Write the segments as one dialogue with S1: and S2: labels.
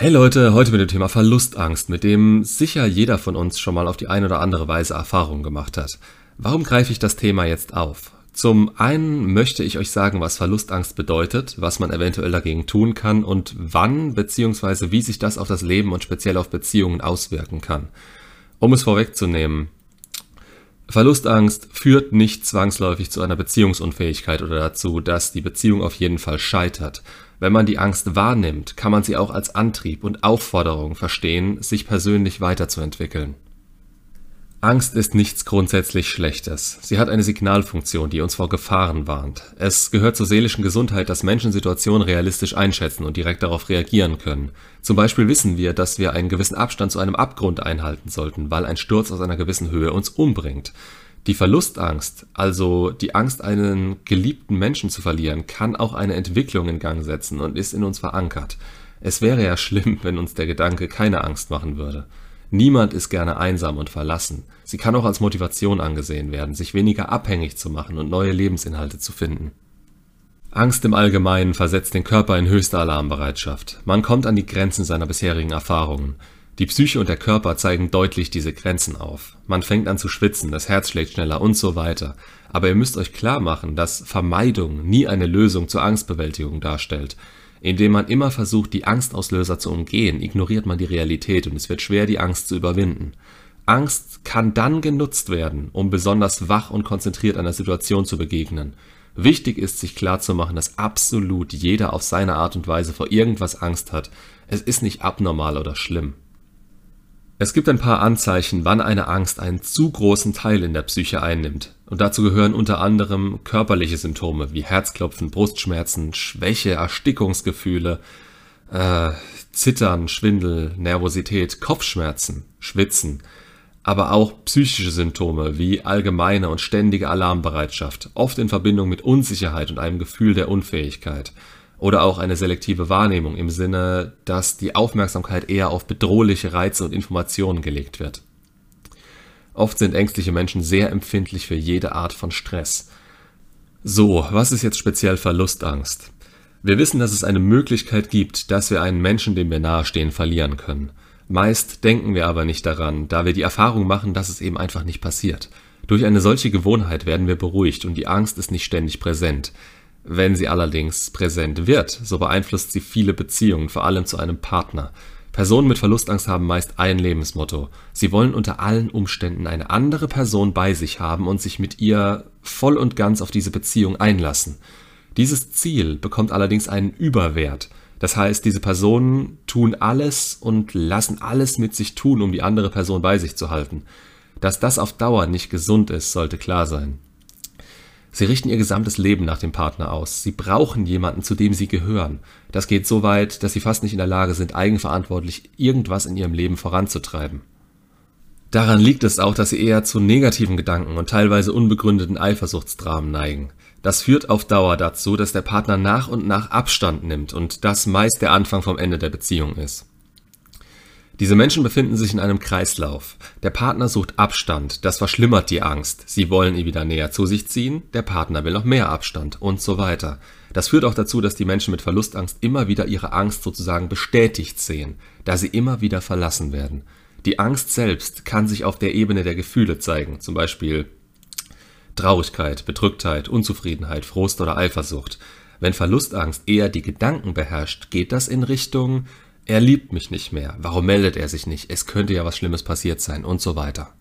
S1: Hey Leute, heute mit dem Thema Verlustangst, mit dem sicher jeder von uns schon mal auf die eine oder andere Weise Erfahrungen gemacht hat. Warum greife ich das Thema jetzt auf? Zum einen möchte ich euch sagen, was Verlustangst bedeutet, was man eventuell dagegen tun kann und wann bzw. wie sich das auf das Leben und speziell auf Beziehungen auswirken kann. Um es vorwegzunehmen, Verlustangst führt nicht zwangsläufig zu einer Beziehungsunfähigkeit oder dazu, dass die Beziehung auf jeden Fall scheitert. Wenn man die Angst wahrnimmt, kann man sie auch als Antrieb und Aufforderung verstehen, sich persönlich weiterzuentwickeln. Angst ist nichts grundsätzlich Schlechtes. Sie hat eine Signalfunktion, die uns vor Gefahren warnt. Es gehört zur seelischen Gesundheit, dass Menschen Situationen realistisch einschätzen und direkt darauf reagieren können. Zum Beispiel wissen wir, dass wir einen gewissen Abstand zu einem Abgrund einhalten sollten, weil ein Sturz aus einer gewissen Höhe uns umbringt. Die Verlustangst, also die Angst, einen geliebten Menschen zu verlieren, kann auch eine Entwicklung in Gang setzen und ist in uns verankert. Es wäre ja schlimm, wenn uns der Gedanke keine Angst machen würde. Niemand ist gerne einsam und verlassen. Sie kann auch als Motivation angesehen werden, sich weniger abhängig zu machen und neue Lebensinhalte zu finden. Angst im Allgemeinen versetzt den Körper in höchste Alarmbereitschaft. Man kommt an die Grenzen seiner bisherigen Erfahrungen. Die Psyche und der Körper zeigen deutlich diese Grenzen auf. Man fängt an zu schwitzen, das Herz schlägt schneller und so weiter. Aber ihr müsst euch klar machen, dass Vermeidung nie eine Lösung zur Angstbewältigung darstellt. Indem man immer versucht, die Angstauslöser zu umgehen, ignoriert man die Realität und es wird schwer, die Angst zu überwinden. Angst kann dann genutzt werden, um besonders wach und konzentriert einer Situation zu begegnen. Wichtig ist, sich klarzumachen, dass absolut jeder auf seine Art und Weise vor irgendwas Angst hat. Es ist nicht abnormal oder schlimm. Es gibt ein paar Anzeichen, wann eine Angst einen zu großen Teil in der Psyche einnimmt. Und dazu gehören unter anderem körperliche Symptome wie Herzklopfen, Brustschmerzen, Schwäche, Erstickungsgefühle, äh, Zittern, Schwindel, Nervosität, Kopfschmerzen, Schwitzen, aber auch psychische Symptome wie allgemeine und ständige Alarmbereitschaft, oft in Verbindung mit Unsicherheit und einem Gefühl der Unfähigkeit oder auch eine selektive Wahrnehmung im Sinne, dass die Aufmerksamkeit eher auf bedrohliche Reize und Informationen gelegt wird. Oft sind ängstliche Menschen sehr empfindlich für jede Art von Stress. So, was ist jetzt speziell Verlustangst? Wir wissen, dass es eine Möglichkeit gibt, dass wir einen Menschen, dem wir nahestehen, verlieren können. Meist denken wir aber nicht daran, da wir die Erfahrung machen, dass es eben einfach nicht passiert. Durch eine solche Gewohnheit werden wir beruhigt und die Angst ist nicht ständig präsent. Wenn sie allerdings präsent wird, so beeinflusst sie viele Beziehungen, vor allem zu einem Partner. Personen mit Verlustangst haben meist ein Lebensmotto. Sie wollen unter allen Umständen eine andere Person bei sich haben und sich mit ihr voll und ganz auf diese Beziehung einlassen. Dieses Ziel bekommt allerdings einen Überwert. Das heißt, diese Personen tun alles und lassen alles mit sich tun, um die andere Person bei sich zu halten. Dass das auf Dauer nicht gesund ist, sollte klar sein. Sie richten ihr gesamtes Leben nach dem Partner aus. Sie brauchen jemanden, zu dem sie gehören. Das geht so weit, dass sie fast nicht in der Lage sind, eigenverantwortlich irgendwas in ihrem Leben voranzutreiben. Daran liegt es auch, dass sie eher zu negativen Gedanken und teilweise unbegründeten Eifersuchtsdramen neigen. Das führt auf Dauer dazu, dass der Partner nach und nach Abstand nimmt und das meist der Anfang vom Ende der Beziehung ist. Diese Menschen befinden sich in einem Kreislauf. Der Partner sucht Abstand, das verschlimmert die Angst. Sie wollen ihn wieder näher zu sich ziehen, der Partner will noch mehr Abstand und so weiter. Das führt auch dazu, dass die Menschen mit Verlustangst immer wieder ihre Angst sozusagen bestätigt sehen, da sie immer wieder verlassen werden. Die Angst selbst kann sich auf der Ebene der Gefühle zeigen, zum Beispiel Traurigkeit, Bedrücktheit, Unzufriedenheit, Frust oder Eifersucht. Wenn Verlustangst eher die Gedanken beherrscht, geht das in Richtung er liebt mich nicht mehr. Warum meldet er sich nicht? Es könnte ja was Schlimmes passiert sein und so weiter.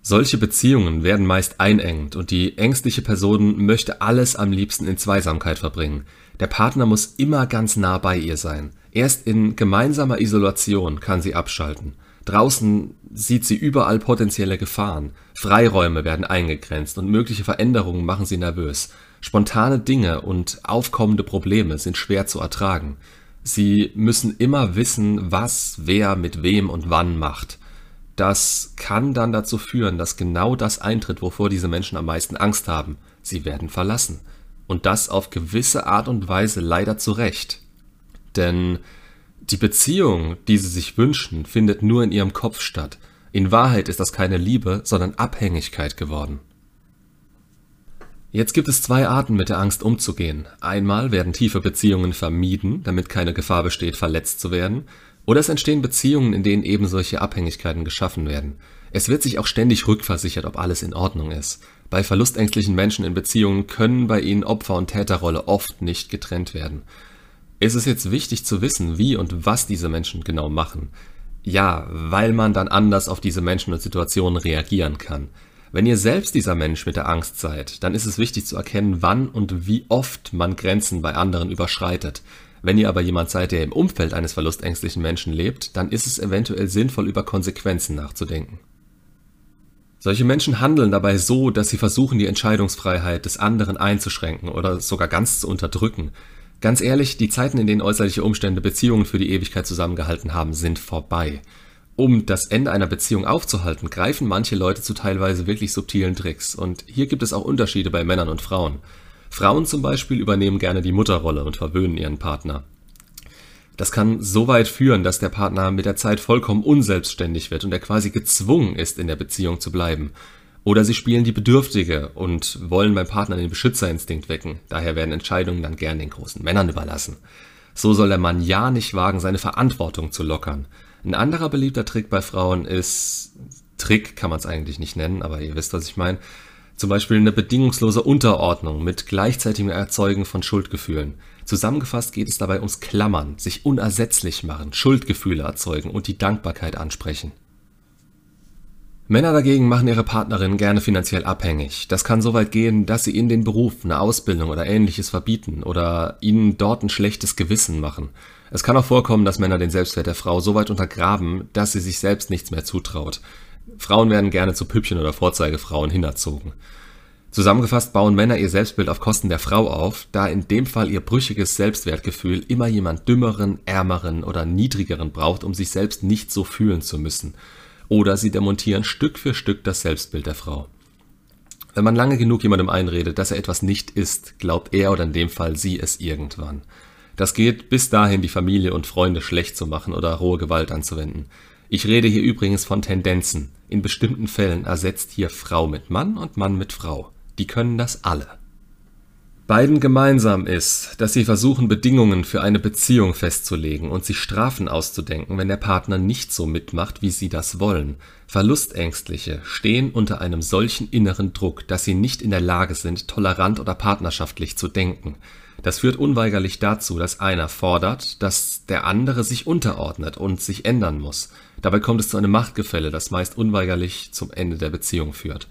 S1: Solche Beziehungen werden meist einengend und die ängstliche Person möchte alles am liebsten in Zweisamkeit verbringen. Der Partner muss immer ganz nah bei ihr sein. Erst in gemeinsamer Isolation kann sie abschalten. Draußen sieht sie überall potenzielle Gefahren. Freiräume werden eingegrenzt und mögliche Veränderungen machen sie nervös. Spontane Dinge und aufkommende Probleme sind schwer zu ertragen. Sie müssen immer wissen, was wer mit wem und wann macht. Das kann dann dazu führen, dass genau das eintritt, wovor diese Menschen am meisten Angst haben. Sie werden verlassen. Und das auf gewisse Art und Weise leider zu Recht. Denn die Beziehung, die sie sich wünschen, findet nur in ihrem Kopf statt. In Wahrheit ist das keine Liebe, sondern Abhängigkeit geworden. Jetzt gibt es zwei Arten, mit der Angst umzugehen. Einmal werden tiefe Beziehungen vermieden, damit keine Gefahr besteht, verletzt zu werden, oder es entstehen Beziehungen, in denen eben solche Abhängigkeiten geschaffen werden. Es wird sich auch ständig rückversichert, ob alles in Ordnung ist. Bei verlustängstlichen Menschen in Beziehungen können bei ihnen Opfer- und Täterrolle oft nicht getrennt werden. Es ist jetzt wichtig zu wissen, wie und was diese Menschen genau machen. Ja, weil man dann anders auf diese Menschen und Situationen reagieren kann. Wenn ihr selbst dieser Mensch mit der Angst seid, dann ist es wichtig zu erkennen, wann und wie oft man Grenzen bei anderen überschreitet. Wenn ihr aber jemand seid, der im Umfeld eines verlustängstlichen Menschen lebt, dann ist es eventuell sinnvoll, über Konsequenzen nachzudenken. Solche Menschen handeln dabei so, dass sie versuchen, die Entscheidungsfreiheit des anderen einzuschränken oder sogar ganz zu unterdrücken. Ganz ehrlich, die Zeiten, in denen äußerliche Umstände Beziehungen für die Ewigkeit zusammengehalten haben, sind vorbei. Um das Ende einer Beziehung aufzuhalten, greifen manche Leute zu teilweise wirklich subtilen Tricks. Und hier gibt es auch Unterschiede bei Männern und Frauen. Frauen zum Beispiel übernehmen gerne die Mutterrolle und verwöhnen ihren Partner. Das kann so weit führen, dass der Partner mit der Zeit vollkommen unselbstständig wird und er quasi gezwungen ist, in der Beziehung zu bleiben. Oder sie spielen die Bedürftige und wollen beim Partner den Beschützerinstinkt wecken. Daher werden Entscheidungen dann gern den großen Männern überlassen. So soll der Mann ja nicht wagen, seine Verantwortung zu lockern. Ein anderer beliebter Trick bei Frauen ist, Trick kann man es eigentlich nicht nennen, aber ihr wisst, was ich meine, zum Beispiel eine bedingungslose Unterordnung mit gleichzeitigem Erzeugen von Schuldgefühlen. Zusammengefasst geht es dabei ums Klammern, sich unersetzlich machen, Schuldgefühle erzeugen und die Dankbarkeit ansprechen. Männer dagegen machen ihre Partnerin gerne finanziell abhängig. Das kann so weit gehen, dass sie ihnen den Beruf, eine Ausbildung oder ähnliches verbieten oder ihnen dort ein schlechtes Gewissen machen. Es kann auch vorkommen, dass Männer den Selbstwert der Frau so weit untergraben, dass sie sich selbst nichts mehr zutraut. Frauen werden gerne zu Püppchen oder Vorzeigefrauen hinerzogen. Zusammengefasst bauen Männer ihr Selbstbild auf Kosten der Frau auf, da in dem Fall ihr brüchiges Selbstwertgefühl immer jemand dümmeren, ärmeren oder niedrigeren braucht, um sich selbst nicht so fühlen zu müssen. Oder sie demontieren Stück für Stück das Selbstbild der Frau. Wenn man lange genug jemandem einredet, dass er etwas nicht ist, glaubt er oder in dem Fall sie es irgendwann. Das geht bis dahin, die Familie und Freunde schlecht zu machen oder rohe Gewalt anzuwenden. Ich rede hier übrigens von Tendenzen. In bestimmten Fällen ersetzt hier Frau mit Mann und Mann mit Frau. Die können das alle. Beiden gemeinsam ist, dass sie versuchen, Bedingungen für eine Beziehung festzulegen und sich Strafen auszudenken, wenn der Partner nicht so mitmacht, wie sie das wollen. Verlustängstliche stehen unter einem solchen inneren Druck, dass sie nicht in der Lage sind, tolerant oder partnerschaftlich zu denken. Das führt unweigerlich dazu, dass einer fordert, dass der andere sich unterordnet und sich ändern muss. Dabei kommt es zu einem Machtgefälle, das meist unweigerlich zum Ende der Beziehung führt.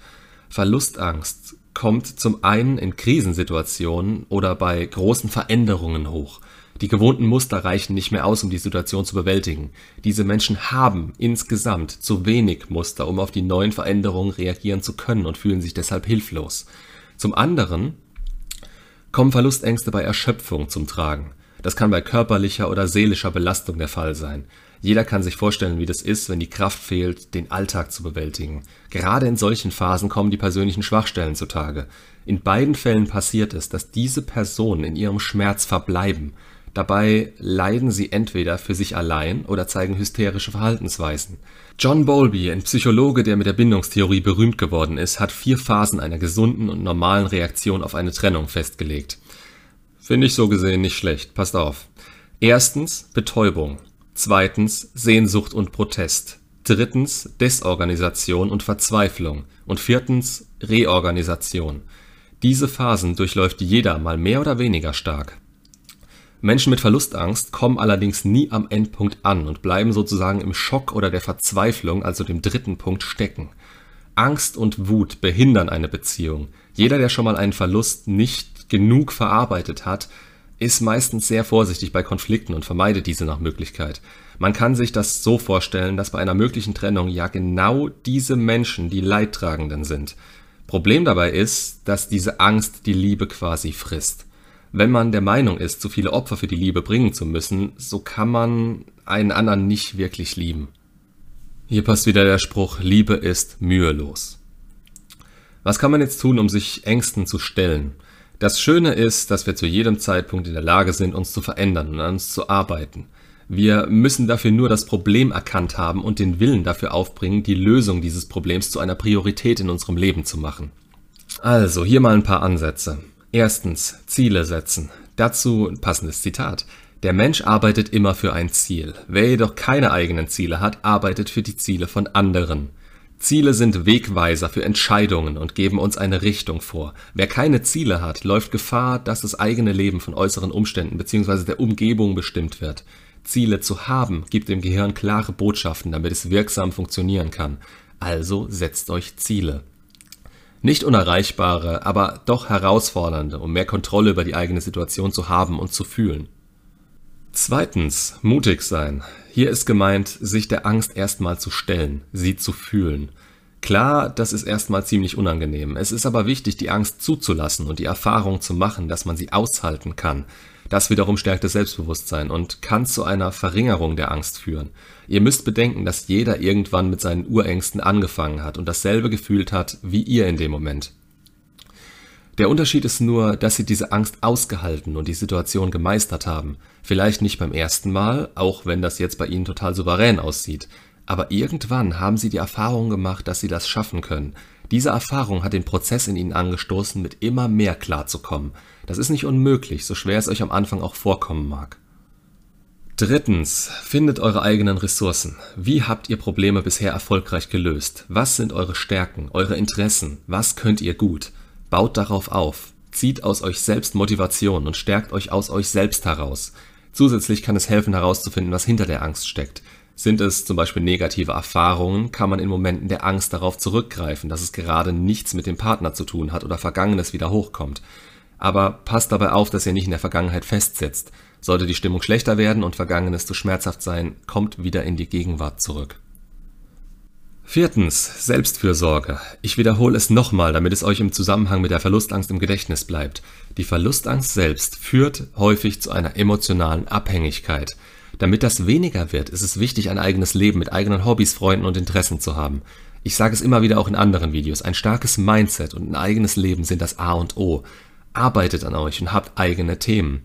S1: Verlustangst kommt zum einen in Krisensituationen oder bei großen Veränderungen hoch. Die gewohnten Muster reichen nicht mehr aus, um die Situation zu bewältigen. Diese Menschen haben insgesamt zu wenig Muster, um auf die neuen Veränderungen reagieren zu können und fühlen sich deshalb hilflos. Zum anderen kommen Verlustängste bei Erschöpfung zum Tragen. Das kann bei körperlicher oder seelischer Belastung der Fall sein. Jeder kann sich vorstellen, wie das ist, wenn die Kraft fehlt, den Alltag zu bewältigen. Gerade in solchen Phasen kommen die persönlichen Schwachstellen zutage. In beiden Fällen passiert es, dass diese Personen in ihrem Schmerz verbleiben. Dabei leiden sie entweder für sich allein oder zeigen hysterische Verhaltensweisen. John Bowlby, ein Psychologe, der mit der Bindungstheorie berühmt geworden ist, hat vier Phasen einer gesunden und normalen Reaktion auf eine Trennung festgelegt. Finde ich so gesehen nicht schlecht. Passt auf. Erstens Betäubung. Zweitens Sehnsucht und Protest. Drittens Desorganisation und Verzweiflung. Und viertens Reorganisation. Diese Phasen durchläuft jeder mal mehr oder weniger stark. Menschen mit Verlustangst kommen allerdings nie am Endpunkt an und bleiben sozusagen im Schock oder der Verzweiflung, also dem dritten Punkt, stecken. Angst und Wut behindern eine Beziehung. Jeder, der schon mal einen Verlust nicht genug verarbeitet hat, ist meistens sehr vorsichtig bei Konflikten und vermeidet diese nach Möglichkeit. Man kann sich das so vorstellen, dass bei einer möglichen Trennung ja genau diese Menschen die Leidtragenden sind. Problem dabei ist, dass diese Angst die Liebe quasi frisst. Wenn man der Meinung ist, zu viele Opfer für die Liebe bringen zu müssen, so kann man einen anderen nicht wirklich lieben. Hier passt wieder der Spruch, Liebe ist mühelos. Was kann man jetzt tun, um sich Ängsten zu stellen? Das Schöne ist, dass wir zu jedem Zeitpunkt in der Lage sind, uns zu verändern und an uns zu arbeiten. Wir müssen dafür nur das Problem erkannt haben und den Willen dafür aufbringen, die Lösung dieses Problems zu einer Priorität in unserem Leben zu machen. Also, hier mal ein paar Ansätze. Erstens, Ziele setzen. Dazu ein passendes Zitat. Der Mensch arbeitet immer für ein Ziel. Wer jedoch keine eigenen Ziele hat, arbeitet für die Ziele von anderen. Ziele sind Wegweiser für Entscheidungen und geben uns eine Richtung vor. Wer keine Ziele hat, läuft Gefahr, dass das eigene Leben von äußeren Umständen bzw. der Umgebung bestimmt wird. Ziele zu haben, gibt dem Gehirn klare Botschaften, damit es wirksam funktionieren kann. Also setzt euch Ziele. Nicht unerreichbare, aber doch herausfordernde, um mehr Kontrolle über die eigene Situation zu haben und zu fühlen. Zweitens, mutig sein. Hier ist gemeint, sich der Angst erstmal zu stellen, sie zu fühlen. Klar, das ist erstmal ziemlich unangenehm. Es ist aber wichtig, die Angst zuzulassen und die Erfahrung zu machen, dass man sie aushalten kann. Das wiederum stärkt das Selbstbewusstsein und kann zu einer Verringerung der Angst führen. Ihr müsst bedenken, dass jeder irgendwann mit seinen Urängsten angefangen hat und dasselbe gefühlt hat wie ihr in dem Moment. Der Unterschied ist nur, dass sie diese Angst ausgehalten und die Situation gemeistert haben. Vielleicht nicht beim ersten Mal, auch wenn das jetzt bei ihnen total souverän aussieht. Aber irgendwann haben sie die Erfahrung gemacht, dass sie das schaffen können. Diese Erfahrung hat den Prozess in ihnen angestoßen, mit immer mehr klarzukommen. Das ist nicht unmöglich, so schwer es euch am Anfang auch vorkommen mag. Drittens, findet eure eigenen Ressourcen. Wie habt ihr Probleme bisher erfolgreich gelöst? Was sind eure Stärken, eure Interessen? Was könnt ihr gut? Baut darauf auf, zieht aus euch selbst Motivation und stärkt euch aus euch selbst heraus. Zusätzlich kann es helfen herauszufinden, was hinter der Angst steckt. Sind es zum Beispiel negative Erfahrungen, kann man in Momenten der Angst darauf zurückgreifen, dass es gerade nichts mit dem Partner zu tun hat oder Vergangenes wieder hochkommt. Aber passt dabei auf, dass ihr nicht in der Vergangenheit festsetzt. Sollte die Stimmung schlechter werden und Vergangenes zu schmerzhaft sein, kommt wieder in die Gegenwart zurück. Viertens, Selbstfürsorge. Ich wiederhole es nochmal, damit es euch im Zusammenhang mit der Verlustangst im Gedächtnis bleibt. Die Verlustangst selbst führt häufig zu einer emotionalen Abhängigkeit. Damit das weniger wird, ist es wichtig, ein eigenes Leben mit eigenen Hobbys, Freunden und Interessen zu haben. Ich sage es immer wieder auch in anderen Videos, ein starkes Mindset und ein eigenes Leben sind das A und O. Arbeitet an euch und habt eigene Themen.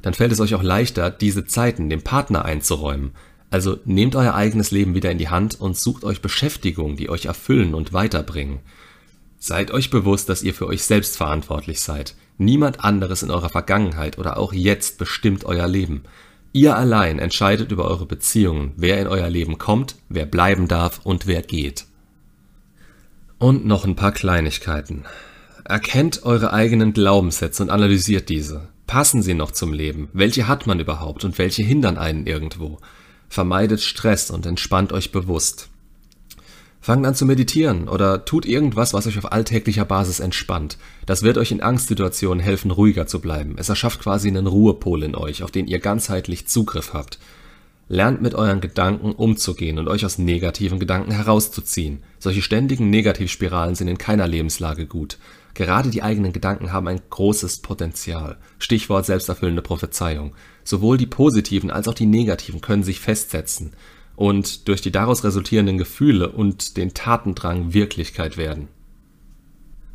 S1: Dann fällt es euch auch leichter, diese Zeiten dem Partner einzuräumen. Also nehmt euer eigenes Leben wieder in die Hand und sucht euch Beschäftigungen, die euch erfüllen und weiterbringen. Seid euch bewusst, dass ihr für euch selbst verantwortlich seid. Niemand anderes in eurer Vergangenheit oder auch jetzt bestimmt euer Leben. Ihr allein entscheidet über eure Beziehungen, wer in euer Leben kommt, wer bleiben darf und wer geht. Und noch ein paar Kleinigkeiten. Erkennt eure eigenen Glaubenssätze und analysiert diese. Passen sie noch zum Leben? Welche hat man überhaupt und welche hindern einen irgendwo? Vermeidet Stress und entspannt euch bewusst. Fangt an zu meditieren oder tut irgendwas, was euch auf alltäglicher Basis entspannt. Das wird euch in Angstsituationen helfen, ruhiger zu bleiben. Es erschafft quasi einen Ruhepol in euch, auf den ihr ganzheitlich Zugriff habt. Lernt mit euren Gedanken umzugehen und euch aus negativen Gedanken herauszuziehen. Solche ständigen Negativspiralen sind in keiner Lebenslage gut. Gerade die eigenen Gedanken haben ein großes Potenzial. Stichwort selbsterfüllende Prophezeiung. Sowohl die positiven als auch die negativen können sich festsetzen und durch die daraus resultierenden Gefühle und den Tatendrang Wirklichkeit werden.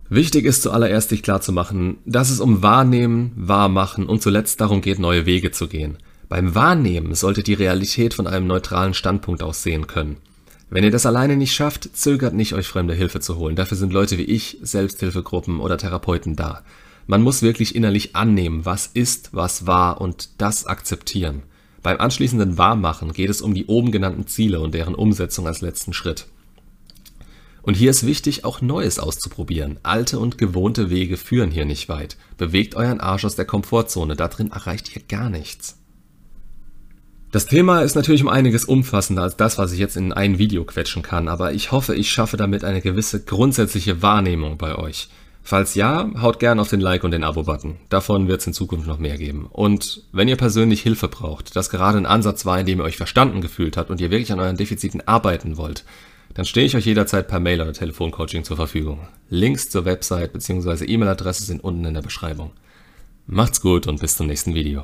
S1: Wichtig ist zuallererst sich klarzumachen, dass es um Wahrnehmen, Wahrmachen und zuletzt darum geht, neue Wege zu gehen. Beim Wahrnehmen sollte die Realität von einem neutralen Standpunkt aus sehen können. Wenn ihr das alleine nicht schafft, zögert nicht, euch fremde Hilfe zu holen. Dafür sind Leute wie ich, Selbsthilfegruppen oder Therapeuten da. Man muss wirklich innerlich annehmen, was ist, was war und das akzeptieren. Beim anschließenden Wahrmachen geht es um die oben genannten Ziele und deren Umsetzung als letzten Schritt. Und hier ist wichtig, auch Neues auszuprobieren. Alte und gewohnte Wege führen hier nicht weit. Bewegt euren Arsch aus der Komfortzone, da drin erreicht ihr gar nichts. Das Thema ist natürlich um einiges umfassender als das, was ich jetzt in ein Video quetschen kann, aber ich hoffe, ich schaffe damit eine gewisse grundsätzliche Wahrnehmung bei euch. Falls ja, haut gern auf den Like und den Abo-Button. Davon wird es in Zukunft noch mehr geben. Und wenn ihr persönlich Hilfe braucht, das gerade ein Ansatz war, in dem ihr euch verstanden gefühlt habt und ihr wirklich an euren Defiziten arbeiten wollt, dann stehe ich euch jederzeit per Mail oder Telefoncoaching zur Verfügung. Links zur Website bzw. E-Mail-Adresse sind unten in der Beschreibung. Macht's gut und bis zum nächsten Video.